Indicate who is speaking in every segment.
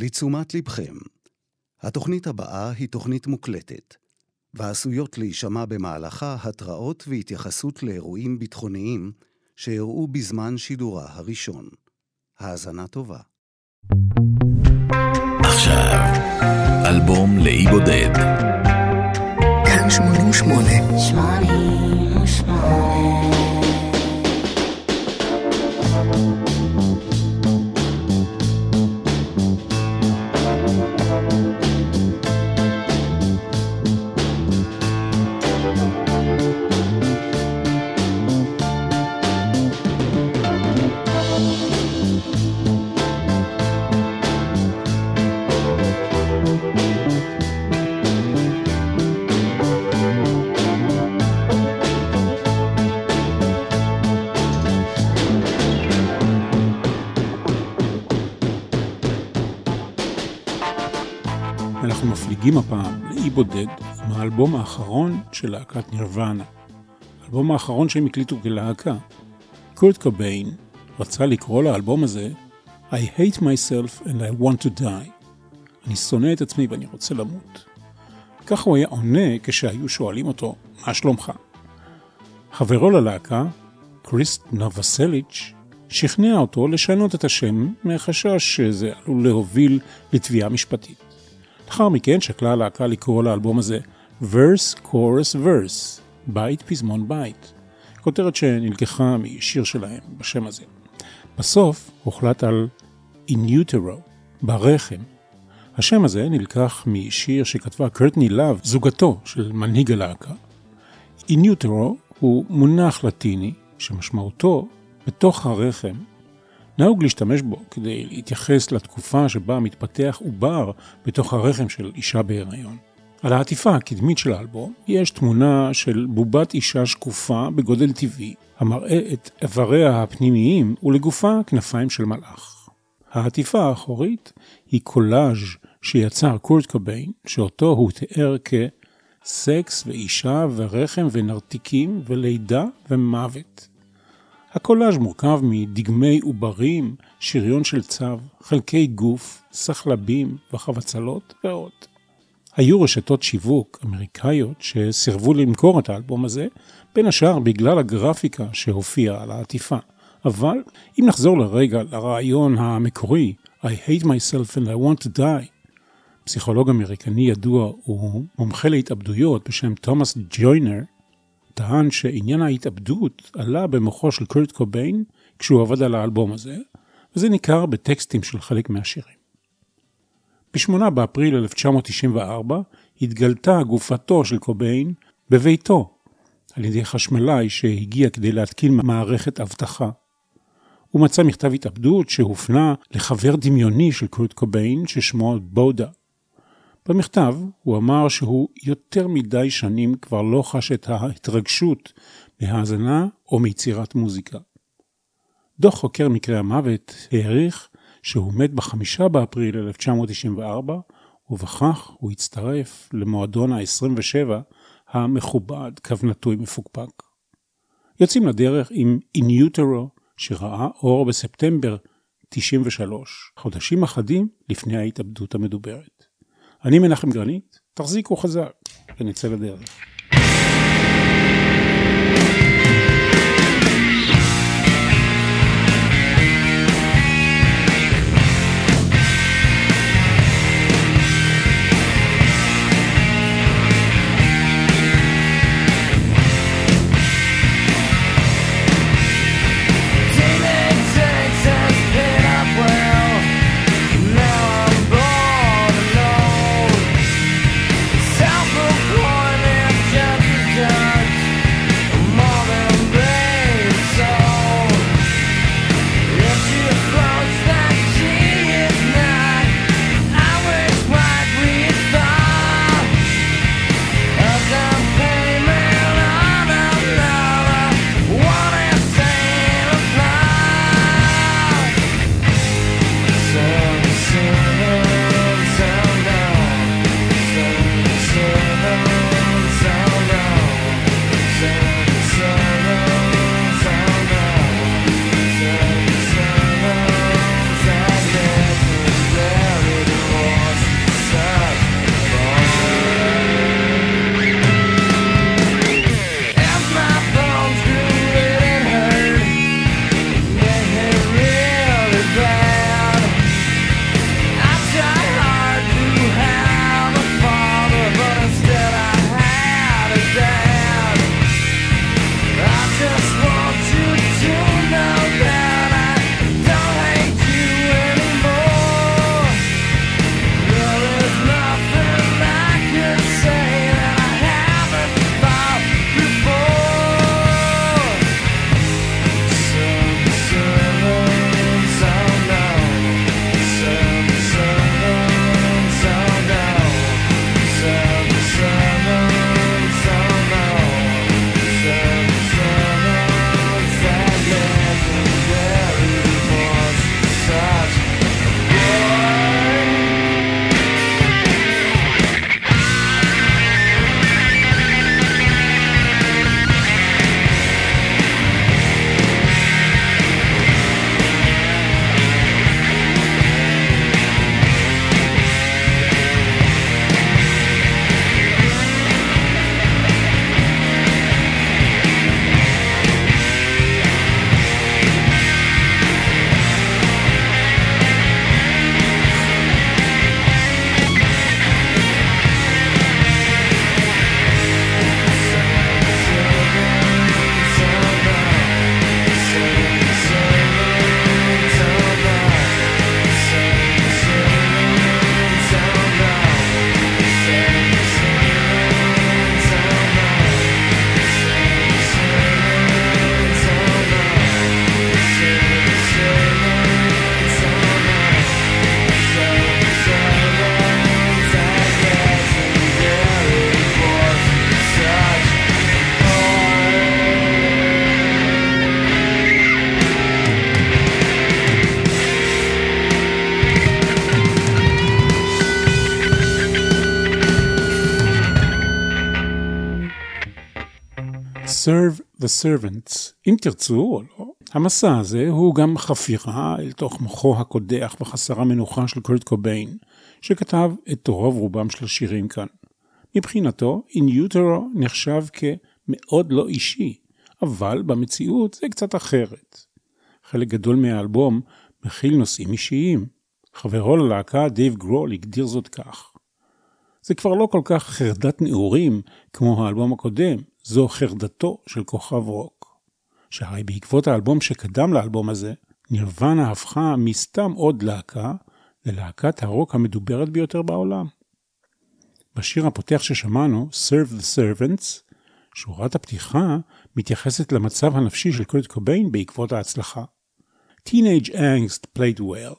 Speaker 1: לתשומת לבכם, התוכנית הבאה היא תוכנית מוקלטת, ועשויות להישמע במהלכה התראות והתייחסות לאירועים ביטחוניים שאירעו בזמן שידורה הראשון. האזנה טובה.
Speaker 2: עכשיו, אלבום לאי בודד.
Speaker 3: כאן 88.
Speaker 4: 88
Speaker 5: בודד עם האלבום האחרון של להקת נירוונה. האלבום האחרון שהם הקליטו כלהקה. קורט קוביין רצה לקרוא לאלבום הזה I hate myself and I want to die. אני שונא את עצמי ואני רוצה למות. ככה הוא היה עונה כשהיו שואלים אותו, מה שלומך? חברו ללהקה, קריסט נובסליץ', שכנע אותו לשנות את השם מחשש שזה עלול להוביל לתביעה משפטית. לאחר מכן שקלה הלהקה לקרוא לאלבום הזה Verse, Chorus, Verse, בית פזמון בית, כותרת שנלקחה משיר שלהם בשם הזה. בסוף הוחלט על In Utero, ברחם. השם הזה נלקח משיר שכתבה קרטני לאב, זוגתו של מנהיג הלהקה. In Utero הוא מונח לטיני שמשמעותו בתוך הרחם נהוג להשתמש בו כדי להתייחס לתקופה שבה מתפתח עובר בתוך הרחם של אישה בהיריון. על העטיפה הקדמית של האלבום יש תמונה של בובת אישה שקופה בגודל טבעי, המראה את איבריה הפנימיים ולגופה כנפיים של מלאך. העטיפה האחורית היא קולאז' שיצר קורט קוביין, שאותו הוא תיאר כסקס ואישה ורחם ונרתיקים ולידה ומוות. הקולאז' מורכב מדגמי עוברים, שריון של צו, חלקי גוף, סחלבים וחבצלות ועוד. היו רשתות שיווק אמריקאיות שסירבו למכור את האלבום הזה, בין השאר בגלל הגרפיקה שהופיעה על העטיפה. אבל אם נחזור לרגע לרעיון המקורי, I hate myself and I want to die, פסיכולוג אמריקני ידוע ומומחה להתאבדויות בשם תומאס ג'וינר, טען שעניין ההתאבדות עלה במוחו של קורט קוביין כשהוא עבד על האלבום הזה, וזה ניכר בטקסטים של חלק מהשירים. ב-8 באפריל 1994 התגלתה גופתו של קוביין בביתו על ידי חשמלאי שהגיע כדי להתקין מערכת אבטחה. הוא מצא מכתב התאבדות שהופנה לחבר דמיוני של קורט קוביין ששמו בודה. במכתב הוא אמר שהוא יותר מדי שנים כבר לא חש את ההתרגשות מהאזנה או מיצירת מוזיקה. דוח חוקר מקרי המוות העריך שהוא מת בחמישה באפריל 1994, ובכך הוא הצטרף למועדון ה-27 המכובד, קו נטוי מפוקפק. יוצאים לדרך עם איניוטרו, שראה אור בספטמבר 93, חודשים אחדים לפני ההתאבדות המדוברת. אני מנחם גרנית, תחזיקו חזק ונצא לדרך. Serve the Servants, אם תרצו או לא. המסע הזה הוא גם חפירה אל תוך מוחו הקודח וחסר המנוחה של קורט קוביין, שכתב את רוב רובם של השירים כאן. מבחינתו, In Utero נחשב כמאוד לא אישי, אבל במציאות זה קצת אחרת. חלק גדול מהאלבום מכיל נושאים אישיים. חברו ללהקה, דייב גרול, הגדיר זאת כך. זה כבר לא כל כך חרדת נעורים כמו האלבום הקודם, זו חרדתו של כוכב רוק. שהרי בעקבות האלבום שקדם לאלבום הזה, נירוונה הפכה מסתם עוד להקה ללהקת הרוק המדוברת ביותר בעולם. בשיר הפותח ששמענו, Serve the Servants, שורת הפתיחה מתייחסת למצב הנפשי של קורט קוביין בעקבות ההצלחה. Teenage angst played well.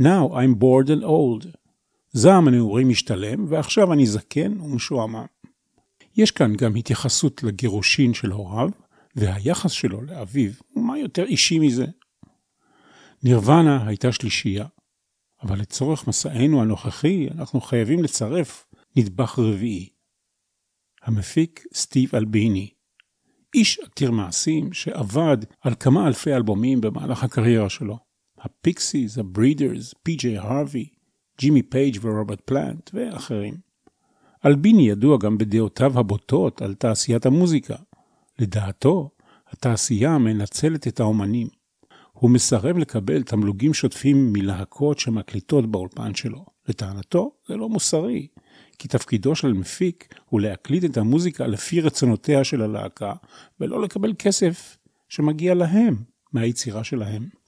Speaker 5: Now I'm bored and old. זעם הנעורים משתלם, ועכשיו אני זקן ומשועמם. יש כאן גם התייחסות לגירושין של הוריו, והיחס שלו לאביו, ומה יותר אישי מזה? נירוונה הייתה שלישייה, אבל לצורך מסענו הנוכחי אנחנו חייבים לצרף נדבך רביעי. המפיק סטיב אלביני, איש עתיר מעשים שעבד על כמה אלפי אלבומים במהלך הקריירה שלו. הפיקסיס, הברידרס, פי.ג'יי הרווי, ג'ימי פייג' ורוברט פלנט ואחרים. אלביני ידוע גם בדעותיו הבוטות על תעשיית המוזיקה. לדעתו, התעשייה מנצלת את האומנים. הוא מסרב לקבל תמלוגים שוטפים מלהקות שמקליטות באולפן שלו. לטענתו, זה לא מוסרי, כי תפקידו של מפיק הוא להקליט את המוזיקה לפי רצונותיה של הלהקה, ולא לקבל כסף שמגיע להם מהיצירה שלהם.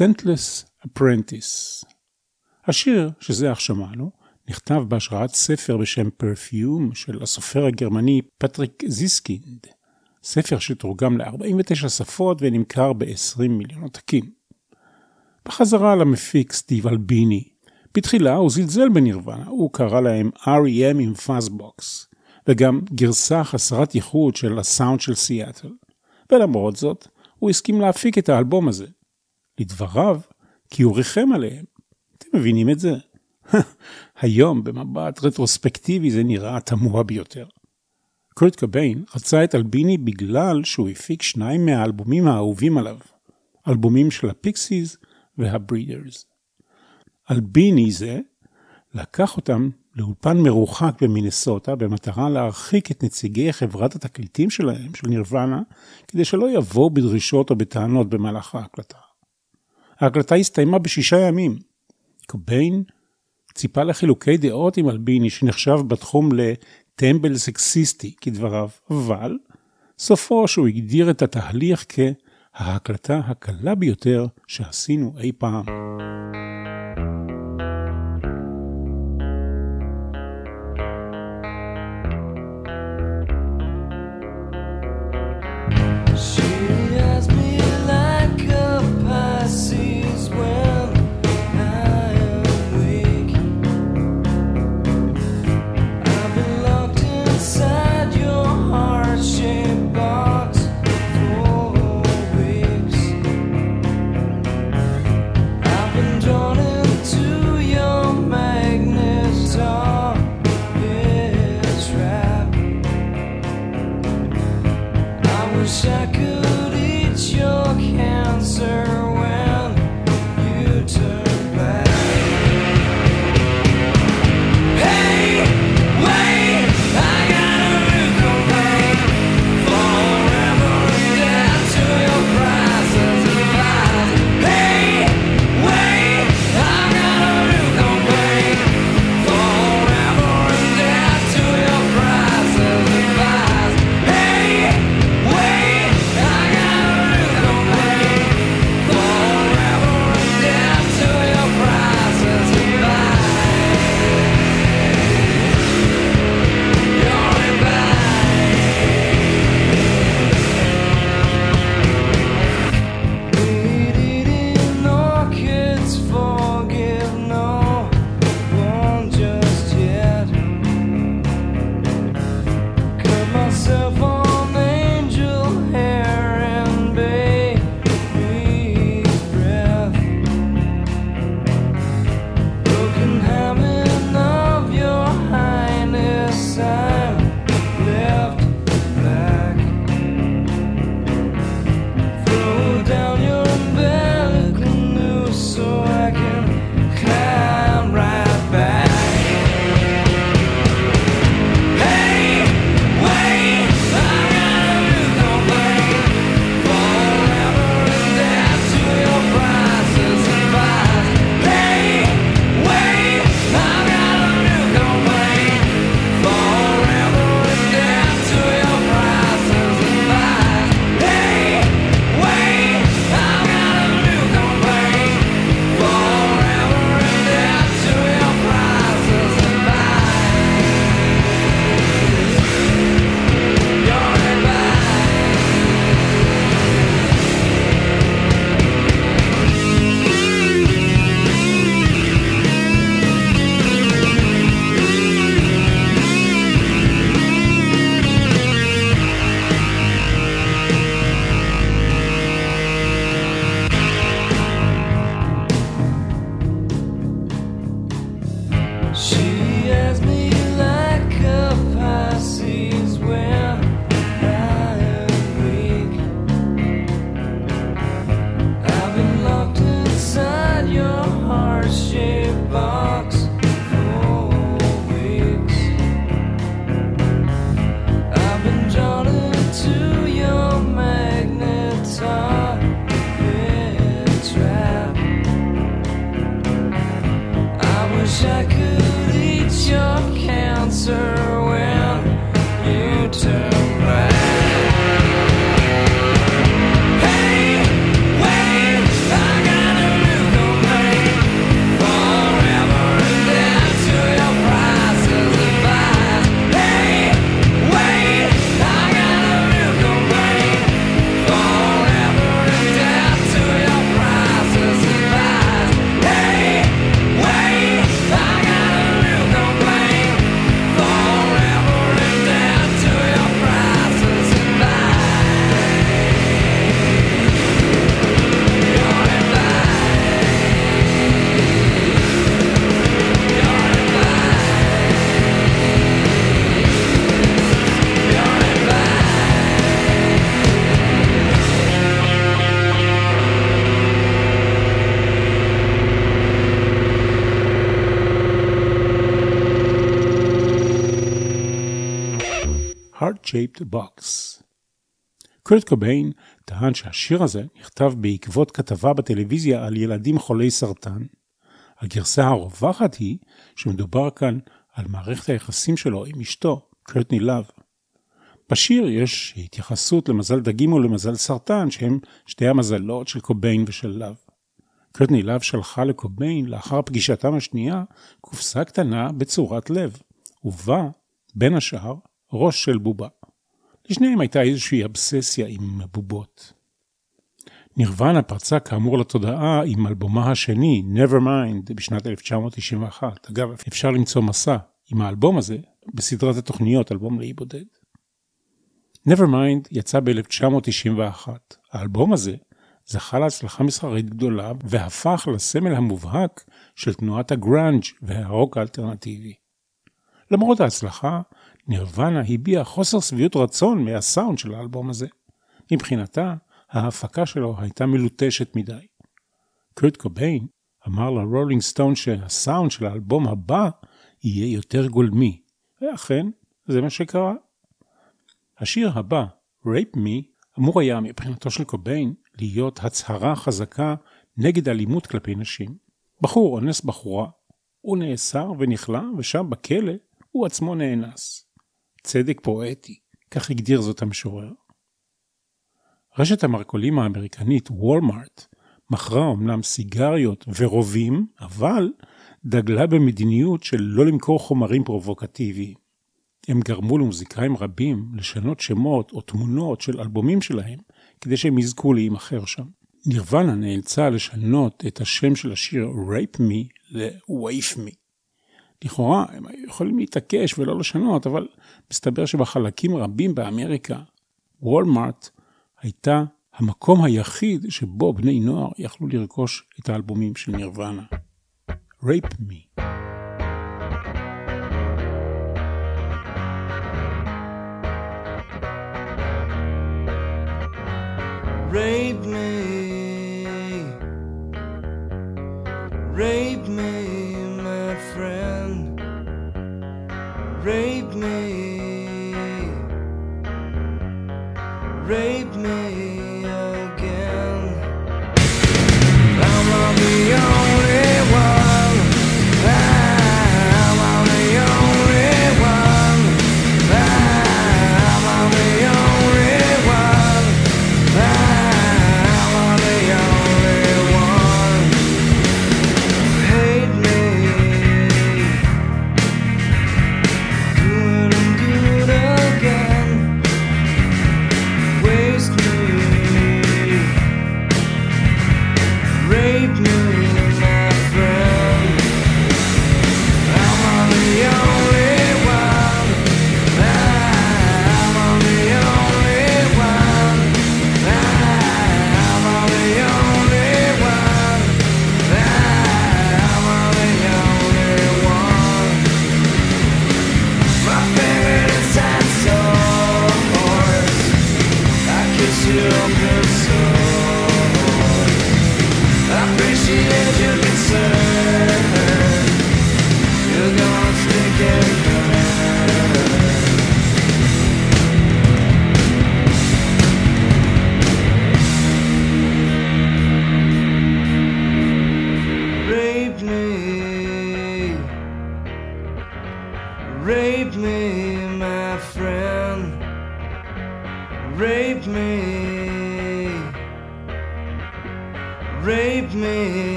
Speaker 4: Scentless Apprentice. השיר, שזה אך שמענו, נכתב בהשראת ספר בשם Perfume של הסופר הגרמני פטריק זיסקינד, ספר שתורגם ל-49 שפות ונמכר ב-20 מיליון עותקים. בחזרה למפיק סטיב אלביני. בתחילה הוא זלזל בנירוונה, הוא קרא להם R.E.M. עם fuzzbox, וגם גרסה חסרת ייחוד של הסאונד של סיאטל. ולמרות זאת, הוא הסכים להפיק את האלבום הזה. לדבריו, כי הוא ריחם עליהם. אתם מבינים את זה? היום, במבט רטרוספקטיבי, זה נראה תמוה ביותר. קורט קוביין רצה את אלביני בגלל שהוא הפיק שניים מהאלבומים האהובים עליו, אלבומים של הפיקסיס והברידרס. אלביני זה לקח אותם לאולפן מרוחק במינסוטה במטרה להרחיק את נציגי חברת התקליטים שלהם, של נירוונה, כדי שלא יבואו בדרישות או בטענות במהלך ההקלטה. ההקלטה הסתיימה בשישה ימים. קוביין ציפה לחילוקי דעות עם אלביני שנחשב בתחום לטמבל סקסיסטי כדבריו, אבל סופו שהוא הגדיר את התהליך כההקלטה הקלה ביותר שעשינו אי פעם. wish I could eat your cancer.
Speaker 5: Heart-Shaped Box. קורט קוביין טען שהשיר הזה נכתב בעקבות כתבה בטלוויזיה על ילדים חולי סרטן. הגרסה הרווחת היא שמדובר כאן על מערכת היחסים שלו עם אשתו, קרטני לאב. בשיר יש התייחסות למזל דגים ולמזל סרטן, שהם שתי המזלות של קוביין ושל לאב. קרטני לאב שלחה לקוביין, לאחר פגישתם השנייה, קופסה קטנה בצורת לב, ובה, בין השאר, ראש של בובה. לשניהם הייתה איזושהי אבססיה עם בובות. נירוונה פרצה כאמור לתודעה עם אלבומה השני, Nevermind, בשנת 1991. אגב, אפשר למצוא מסע עם האלבום הזה בסדרת התוכניות, אלבום לאי בודד. Nevermind יצא ב-1991. האלבום הזה זכה להצלחה מסחרית גדולה והפך לסמל המובהק של תנועת הגראנג' והרוק האלטרנטיבי. למרות ההצלחה, נירוונה הביעה חוסר שביעות רצון מהסאונד של האלבום הזה. מבחינתה, ההפקה שלו הייתה מלוטשת מדי. קורט קוביין אמר לרולינג סטון שהסאונד של האלבום הבא יהיה יותר גולמי, ואכן, זה מה שקרה. השיר הבא, Rape Me, אמור היה מבחינתו של קוביין להיות הצהרה חזקה נגד אלימות כלפי נשים. בחור אונס בחורה, הוא נאסר ונכלא, ושם בכלא הוא עצמו נאנס. צדק פואטי, כך הגדיר זאת המשורר. רשת המרכולים האמריקנית וולמארט מכרה אמנם סיגריות ורובים, אבל דגלה במדיניות של לא למכור חומרים פרובוקטיביים. הם גרמו למוזיקאים רבים לשנות שמות או תמונות של אלבומים שלהם כדי שהם יזכו להימכר שם. נירוונה נאלצה לשנות את השם של השיר Rape Me ל-Waif Me. לכאורה הם יכולים להתעקש ולא לשנות, אבל מסתבר שבחלקים רבים באמריקה, וולמארט הייתה המקום היחיד שבו בני נוער יכלו לרכוש את האלבומים של נירוונה. Rape Me.
Speaker 4: Rape me, rape me, rape me, rape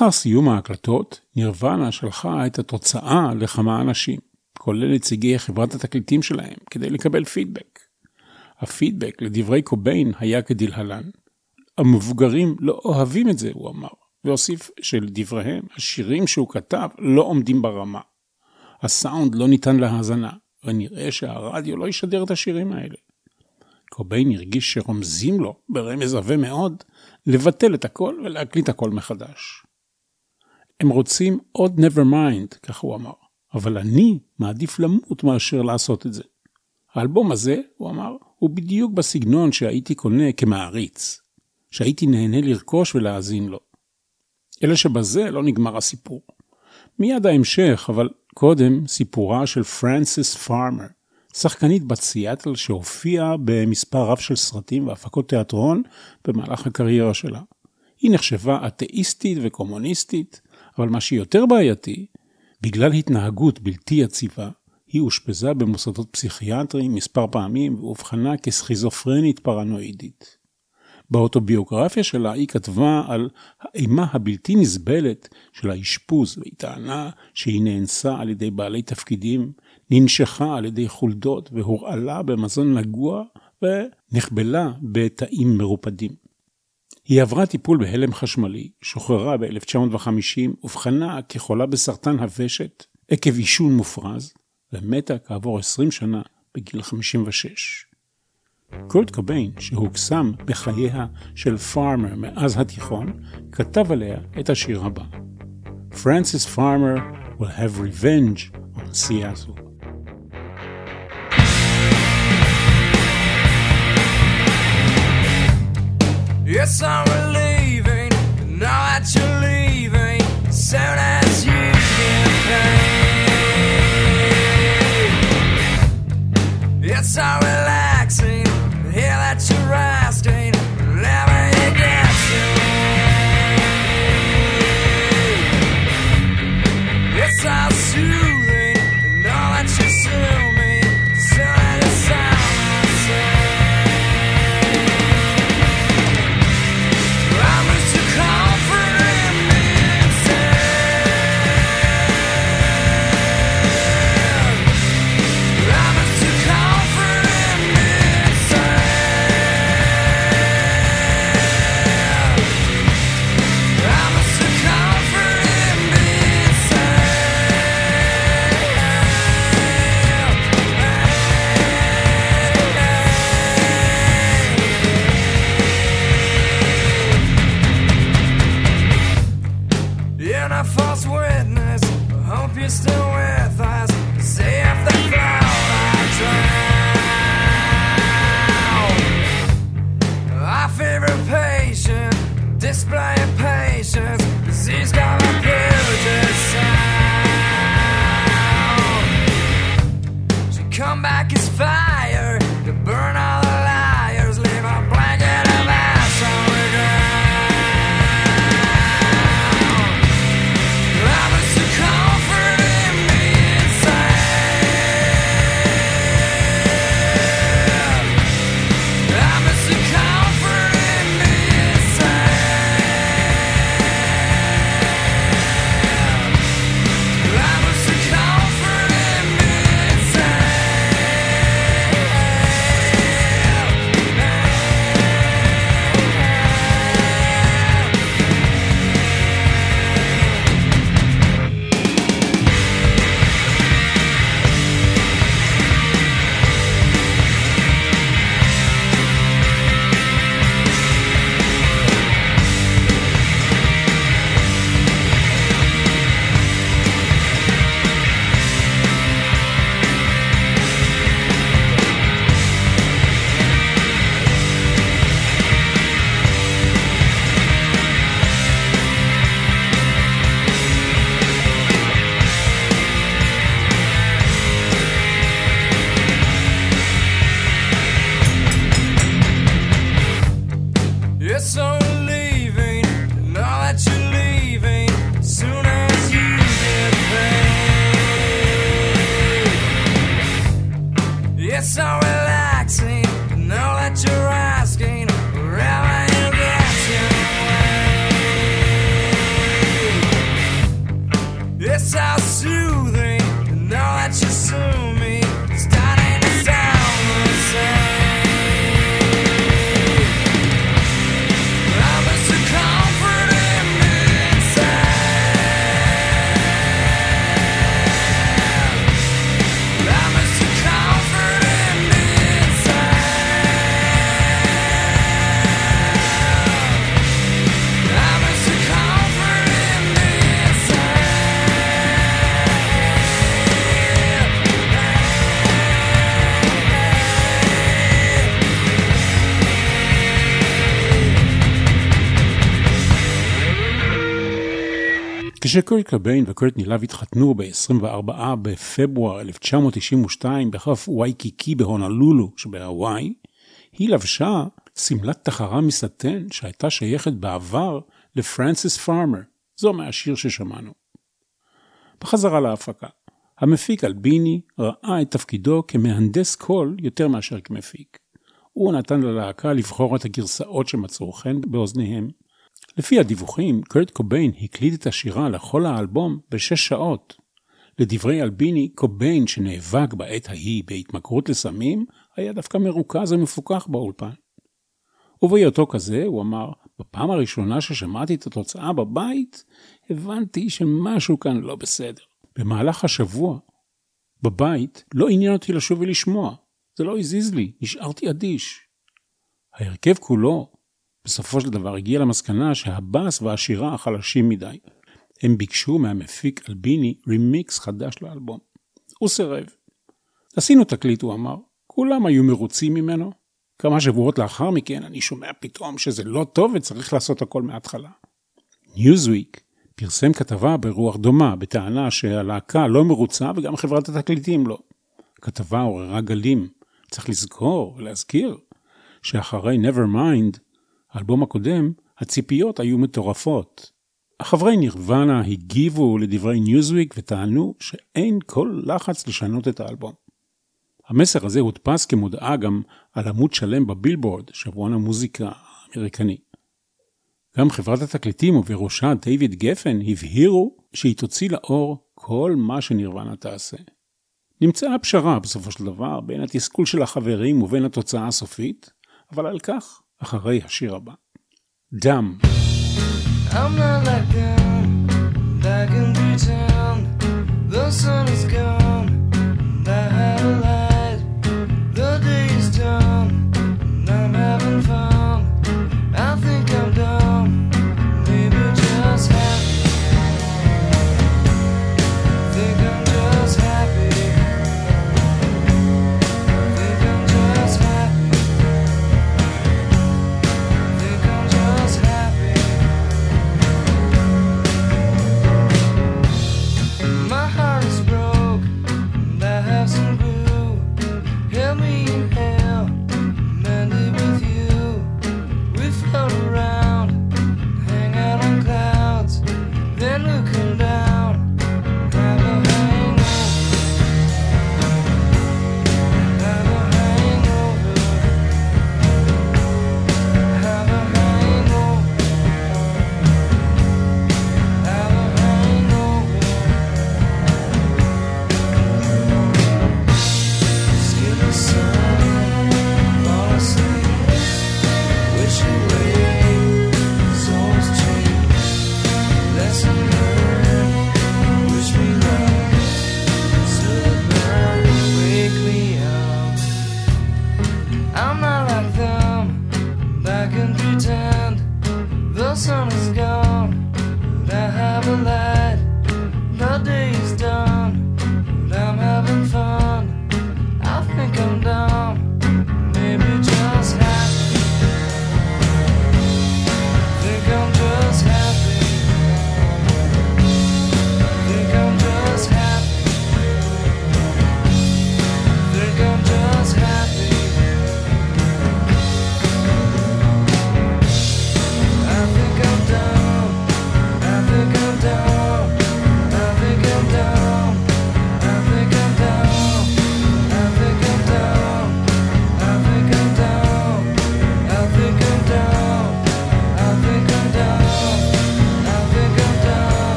Speaker 5: לאחר סיום ההקלטות, נירוונה שלחה את התוצאה לכמה אנשים, כולל נציגי חברת התקליטים שלהם, כדי לקבל פידבק. הפידבק לדברי קוביין היה כדלהלן. המבוגרים לא אוהבים את זה, הוא אמר, והוסיף שלדבריהם, השירים שהוא כתב לא עומדים ברמה. הסאונד לא ניתן להאזנה, ונראה שהרדיו לא ישדר את השירים האלה. קוביין הרגיש שרומזים לו, ברמז עבה מאוד, לבטל את הכל ולהקליט הכל מחדש. הם רוצים עוד never mind, כך הוא אמר, אבל אני מעדיף למות מאשר לעשות את זה. האלבום הזה, הוא אמר, הוא בדיוק בסגנון שהייתי קונה כמעריץ, שהייתי נהנה לרכוש ולהאזין לו. אלא שבזה לא נגמר הסיפור. מיד ההמשך, אבל קודם סיפורה של פרנסיס פארמר, שחקנית בת סיאטל שהופיעה במספר רב של סרטים והפקות תיאטרון במהלך הקריירה שלה. היא נחשבה אתאיסטית וקומוניסטית, אבל מה שיותר בעייתי, בגלל התנהגות בלתי יציבה, היא אושפזה במוסדות פסיכיאטריים מספר פעמים ואובחנה כסכיזופרנית פרנואידית. באוטוביוגרפיה שלה היא כתבה על האימה הבלתי נסבלת של האשפוז, והיא טענה שהיא נאנסה על ידי בעלי תפקידים, ננשכה על ידי חולדות והורעלה במזון נגוע ונחבלה בתאים מרופדים. היא עברה טיפול בהלם חשמלי, שוחררה ב-1950, אובחנה כחולה בסרטן הוושט עקב עישון מופרז, ומתה כעבור 20 שנה בגיל 56. קורט קוביין, שהוקסם בחייה של פארמר מאז התיכון, כתב עליה את השיר הבא. Francis Farmer will have revenge on Seattle.
Speaker 4: Yes, I'm relieving. Now that you're leaving, soon as you get paid. Yes, I'm relaxing.
Speaker 5: כשקורט קוביין וקורטני לאב התחתנו ב-24 בפברואר 1992 בחוף וייקיקי בהונולולו שבהוואי, היא לבשה שמלת תחרה מסטן שהייתה שייכת בעבר לפרנסיס פארמר, זו מהשיר ששמענו. בחזרה להפקה, המפיק אלביני ראה את תפקידו כמהנדס קול יותר מאשר כמפיק. הוא נתן ללהקה לבחור את הגרסאות שמצאו חן באוזניהם. לפי הדיווחים, קרט קוביין הקליט את השירה לכל האלבום בשש שעות. לדברי אלביני, קוביין שנאבק בעת ההיא בהתמכרות לסמים, היה דווקא מרוכז ומפוקח באולפן. ובהיותו כזה, הוא אמר, בפעם הראשונה ששמעתי את התוצאה בבית, הבנתי שמשהו כאן לא בסדר. במהלך השבוע, בבית, לא עניין אותי לשוב ולשמוע. זה לא הזיז לי, נשארתי אדיש. ההרכב כולו, בסופו של דבר, הגיע למסקנה שהבאס והשירה חלשים מדי. הם ביקשו מהמפיק אלביני רימיקס חדש לאלבום. הוא סירב. עשינו תקליט, הוא אמר. כולם היו מרוצים ממנו. כמה שבועות לאחר מכן אני שומע פתאום שזה לא טוב וצריך לעשות הכל מההתחלה. ניוזוויק פרסם כתבה ברוח דומה, בטענה שהלהקה לא מרוצה וגם חברת התקליטים לא. הכתבה עוררה גלים. צריך לזכור ולהזכיר שאחרי Nevermind, האלבום הקודם, הציפיות היו מטורפות. החברי נירוונה הגיבו לדברי ניוזוויק וטענו שאין כל לחץ לשנות את האלבום. המסר הזה הודפס כמודעה גם על עמוד שלם בבילבורד, שבועון המוזיקה האמריקני. גם חברת התקליטים ובראשה דיוויד גפן הבהירו שהיא תוציא לאור כל מה שנירוונה תעשה. נמצאה פשרה בסופו של דבר בין התסכול של החברים ובין התוצאה הסופית, אבל על כך אחרי השיר הבא. דם.
Speaker 4: I'm not like them, back in pretend. The sun is gone,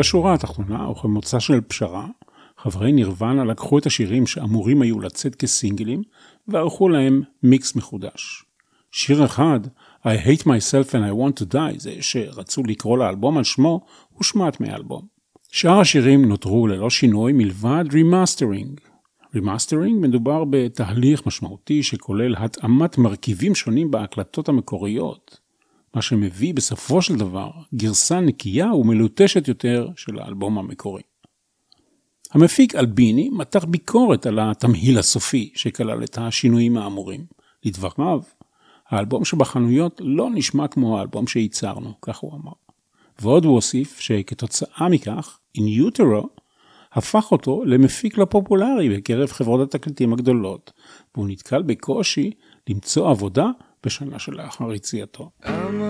Speaker 5: בשורה התחתונה, וכמוצא של פשרה, חברי נירוונה לקחו את השירים שאמורים היו לצאת כסינגלים, וערכו להם מיקס מחודש. שיר אחד, I hate myself and I want to die, זה שרצו לקרוא לאלבום על שמו, הושמט מהאלבום. שאר השירים נותרו ללא שינוי מלבד remastering. remastering מדובר בתהליך משמעותי שכולל התאמת מרכיבים שונים בהקלטות המקוריות, מה שמביא בסופו של דבר גרסה נקייה ומלוטשת יותר של האלבום המקורי. המפיק אלביני מתח ביקורת על התמהיל הסופי שכלל את השינויים האמורים. לדבריו, האלבום שבחנויות לא נשמע כמו האלבום שייצרנו, כך הוא אמר. ועוד הוא הוסיף שכתוצאה מכך, In Utero הפך אותו למפיק לא פופולרי בקרב חברות התקליטים הגדולות, והוא נתקל בקושי למצוא עבודה בשנה שלאחר יציאתו.
Speaker 4: I'm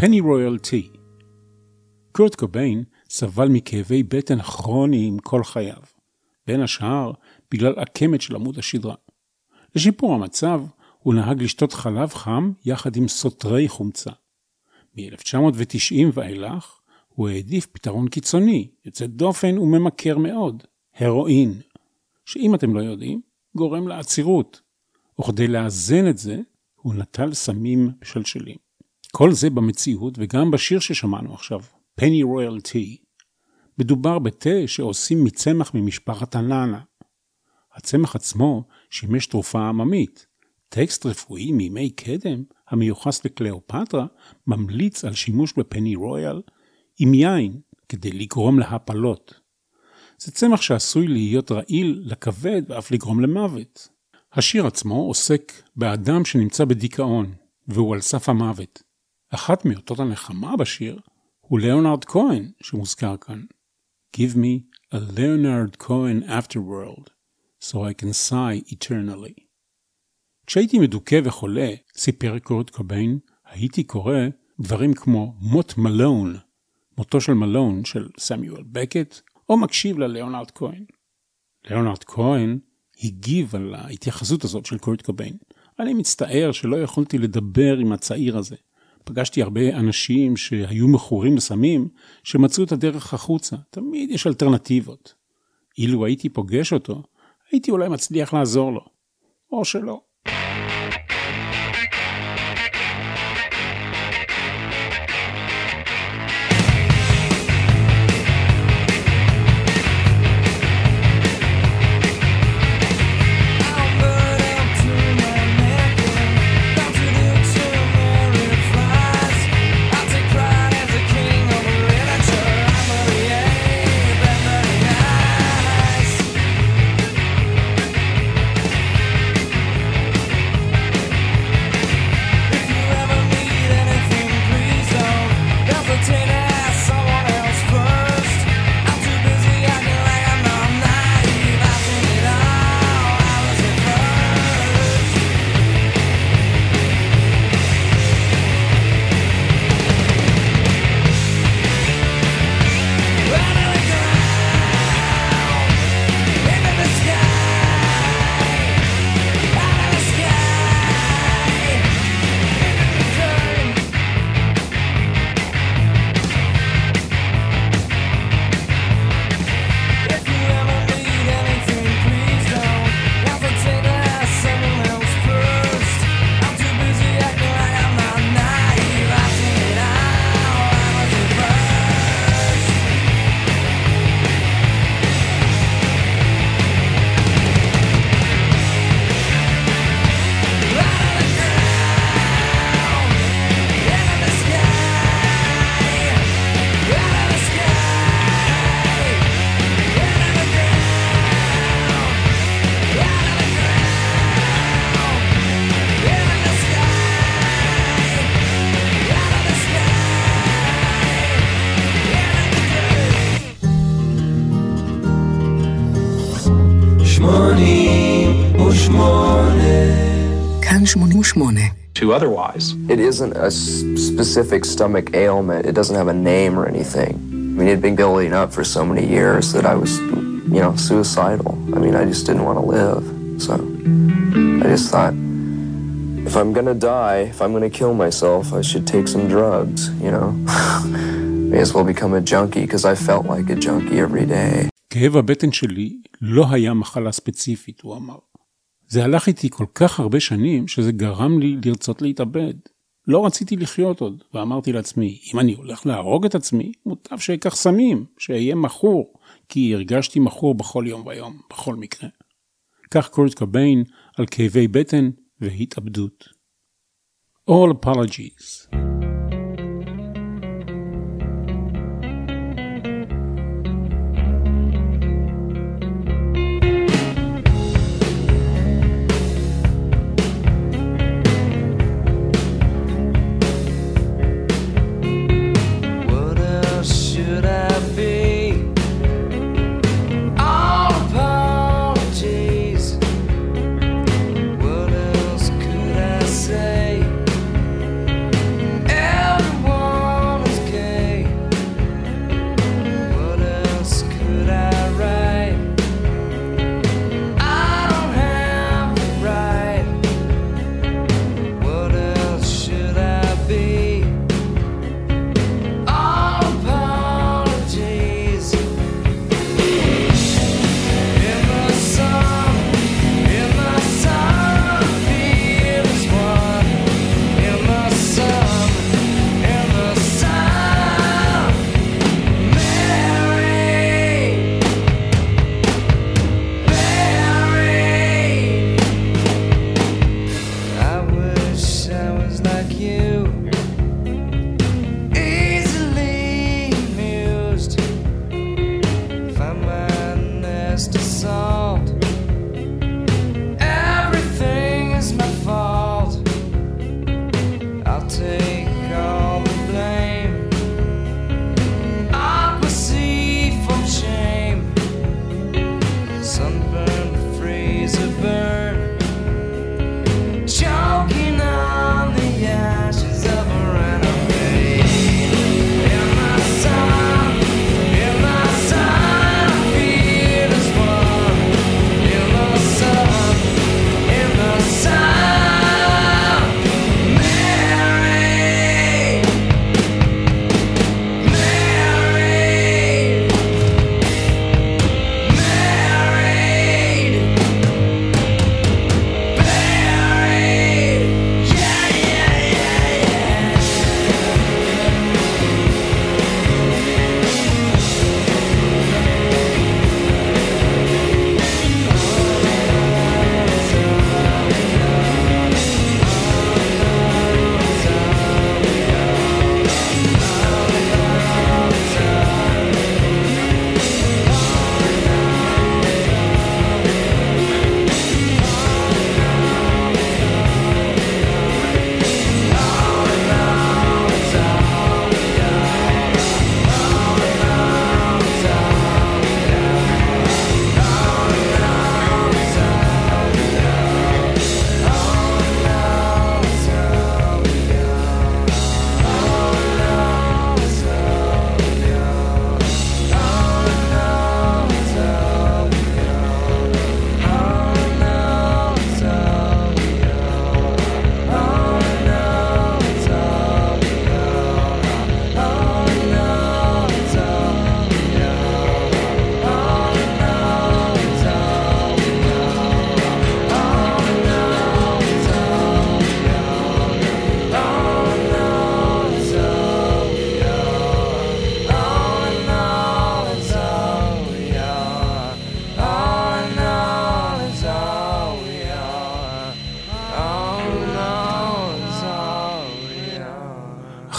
Speaker 5: פני רויאל טי. קורט קוביין סבל מכאבי בטן כרוניים כל חייו, בין השאר בגלל עקמת של עמוד השדרה. לשיפור המצב, הוא נהג לשתות חלב חם יחד עם סותרי חומצה. מ-1990 ואילך, הוא העדיף פתרון קיצוני, יוצא דופן וממכר מאוד, הרואין, שאם אתם לא יודעים, גורם לעצירות, וכדי לאזן את זה, הוא נטל סמים משלשלים. כל זה במציאות וגם בשיר ששמענו עכשיו, פני רויאל טי. מדובר בתה שעושים מצמח ממשפחת הנאנה. הצמח עצמו שימש תרופה עממית. טקסט רפואי מימי קדם, המיוחס לקליאופטרה, ממליץ על שימוש בפני רויאל עם יין כדי לגרום להפלות. זה צמח שעשוי להיות רעיל לכבד ואף לגרום למוות. השיר עצמו עוסק באדם שנמצא בדיכאון, והוא על סף המוות. אחת מאותות הנחמה בשיר הוא ליאונרד כהן שמוזכר כאן. Give me a Leonard Cohen afterworld.
Speaker 4: so I can sigh eternally. כשהייתי מדוכא וחולה, סיפר קורט קוביין, הייתי קורא דברים כמו מות מלון, מותו של מלון של סמיואל בקט, או מקשיב לליאונרד כהן. ליאונרד כהן הגיב על ההתייחסות הזאת של קורט קוביין. אני מצטער שלא יכולתי לדבר עם הצעיר הזה. פגשתי הרבה אנשים שהיו מכורים לסמים, שמצאו את הדרך החוצה. תמיד יש אלטרנטיבות. אילו הייתי פוגש אותו, הייתי אולי מצליח לעזור לו. או שלא.
Speaker 6: otherwise.
Speaker 7: It isn't a s- specific stomach ailment. It doesn't have a name or anything. I mean, it had been building up for so many years that I was, you know, suicidal. I mean, I just didn't want to live. So I just thought, if I'm gonna die, if I'm gonna kill myself, I should take some drugs, you know? May as well become a junkie because I felt like a junkie every day.
Speaker 4: כאב הבטן שלי לא היה מחלה ספציפית, הוא אמר. זה הלך איתי כל כך הרבה שנים, שזה גרם לי לרצות להתאבד. לא רציתי לחיות עוד, ואמרתי לעצמי, אם אני הולך להרוג את עצמי, מוטב שאקח סמים, שאהיה מכור, כי הרגשתי מכור בכל יום ויום, בכל מקרה. כך קורט קוביין על כאבי בטן והתאבדות. All apologies.
Speaker 8: Some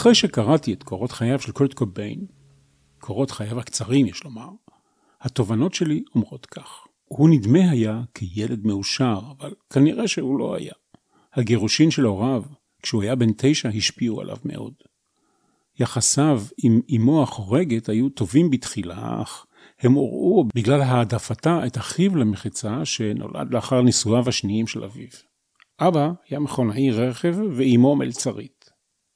Speaker 5: אחרי שקראתי את קורות חייו של קורט קוביין, קורות חייו הקצרים יש לומר, התובנות שלי אומרות כך: הוא נדמה היה כילד מאושר, אבל כנראה שהוא לא היה. הגירושין של הוריו, כשהוא היה בן תשע, השפיעו עליו מאוד. יחסיו עם אמו החורגת היו טובים בתחילה, אך הם הורעו בגלל העדפתה את אחיו למחצה שנולד לאחר נישואיו השניים של אביו. אבא היה מכונאי רכב ואמו מלצרית.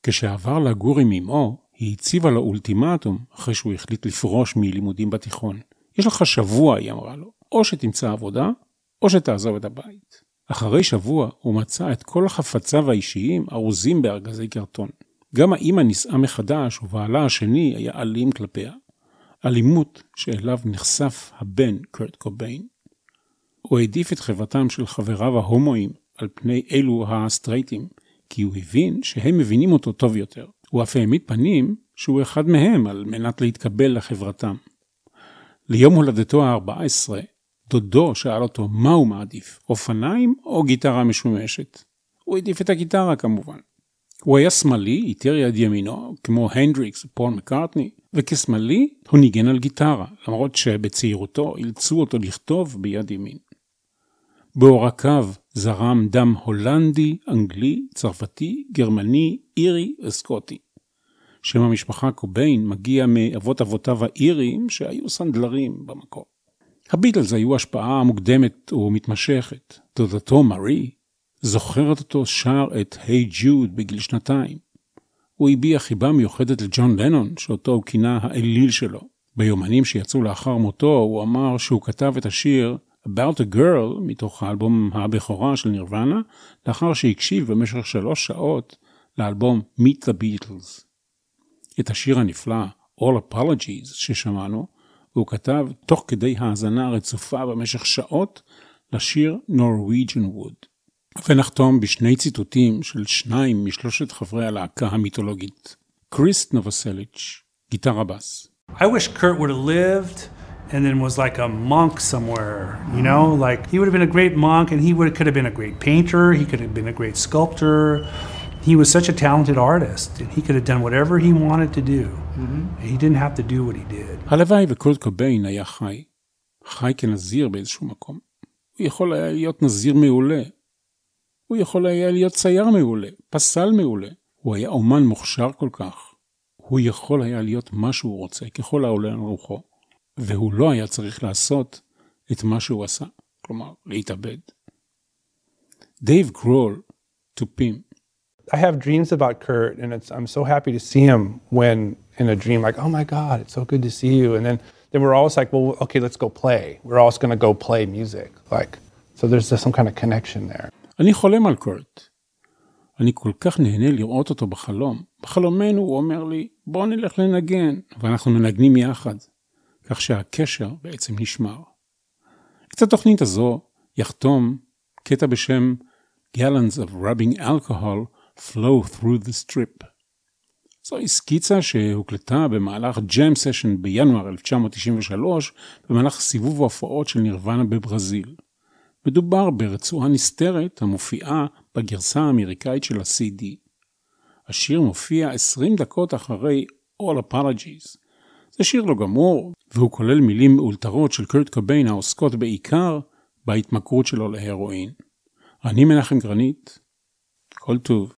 Speaker 5: כשעבר לגור עם אמו, היא הציבה לו אולטימטום אחרי שהוא החליט לפרוש מלימודים בתיכון. יש לך שבוע, היא אמרה לו, או שתמצא עבודה, או שתעזוב את הבית. אחרי שבוע הוא מצא את כל חפציו האישיים ארוזים בארגזי קרטון. גם האמא נישאה מחדש ובעלה השני היה אלים כלפיה. אלימות שאליו נחשף הבן קרט קוביין. הוא העדיף את חברתם של חבריו ההומואים על פני אלו הסטרייטים, כי הוא הבין שהם מבינים אותו טוב יותר. הוא אף העמיד פנים שהוא אחד מהם על מנת להתקבל לחברתם. ליום הולדתו ה-14, דודו שאל אותו מה הוא מעדיף, אופניים או גיטרה משומשת. הוא העדיף את הגיטרה כמובן. הוא היה שמאלי, איתר יד ימינו, כמו הנדריקס ופול מקארטני, וכשמאלי הוא ניגן על גיטרה, למרות שבצעירותו אילצו אותו לכתוב ביד ימין. בעורקיו זרם דם הולנדי, אנגלי, צרפתי, גרמני, אירי וסקוטי. שם המשפחה קוביין מגיע מאבות אבותיו האיריים שהיו סנדלרים במקור. הביטלס היו השפעה מוקדמת ומתמשכת. דודתו מארי זוכרת אותו שר את היי hey ג'וד בגיל שנתיים. הוא הביע חיבה מיוחדת לג'ון לנון, שאותו הוא כינה האליל שלו. ביומנים שיצאו לאחר מותו, הוא אמר שהוא כתב את השיר About a Girl, מתוך האלבום הבכורה של נירוונה, לאחר שהקשיב במשך שלוש שעות לאלבום Meet the Beatles. את השיר הנפלא, All Apologies, ששמענו, הוא כתב תוך כדי האזנה רצופה במשך שעות לשיר Norwegian Wood. ונחתום בשני ציטוטים של שניים משלושת חברי הלהקה המיתולוגית. קריס נובוסליץ', גיטרה בס.
Speaker 9: I wish Kurt would have lived and then was like a monk somewhere, you know? Like he would have been a great monk and he would could have been a great painter, he could have been a great sculptor. He was such a talented artist and he could have done whatever he wanted to do. Mm-hmm. He didn't have to do what he did.
Speaker 5: הלוואי וקורט קוביין היה חי. חי כנזיר באיזשהו מקום. הוא יכול היה להיות נזיר מעולה. הוא יכול היה להיות צייר מעולה, פסל מעולה. הוא היה אומן מוכשר כל כך. הוא יכול היה להיות מה שהוא רוצה, ככל העולה על רוחו. והוא לא היה צריך לעשות את מה שהוא עשה, כלומר, להתאבד. דייב גרול, תופים.
Speaker 10: I have dreams about Kurt, and it's, I'm so happy to see him when in a dream, like, oh my God, it's so good to see you. And then, then we're always like, well, okay, let's go play. We're always going to go play music. Like, so there's just some kind of connection there.
Speaker 5: אני חולם על קורט. אני כל כך נהנה לראות אותו בחלום. בחלומנו הוא אומר לי, בוא נלך לנגן, ואנחנו מנגנים יחד. כך שהקשר בעצם נשמר. את התוכנית הזו יחתום קטע בשם Gallons of Rubbing Alcohol Flow Through the Strip. זוהי סקיצה שהוקלטה במהלך ג'אם סשן בינואר 1993 במהלך סיבוב ההופעות של נירוונה בברזיל. מדובר ברצועה נסתרת המופיעה בגרסה האמריקאית של ה-CD. השיר מופיע 20 דקות אחרי All Apologies. זה שיר לא גמור, והוא כולל מילים מאולתרות של קורט קוביין העוסקות בעיקר בהתמכרות שלו להרואין. אני מנחם גרנית, כל טוב.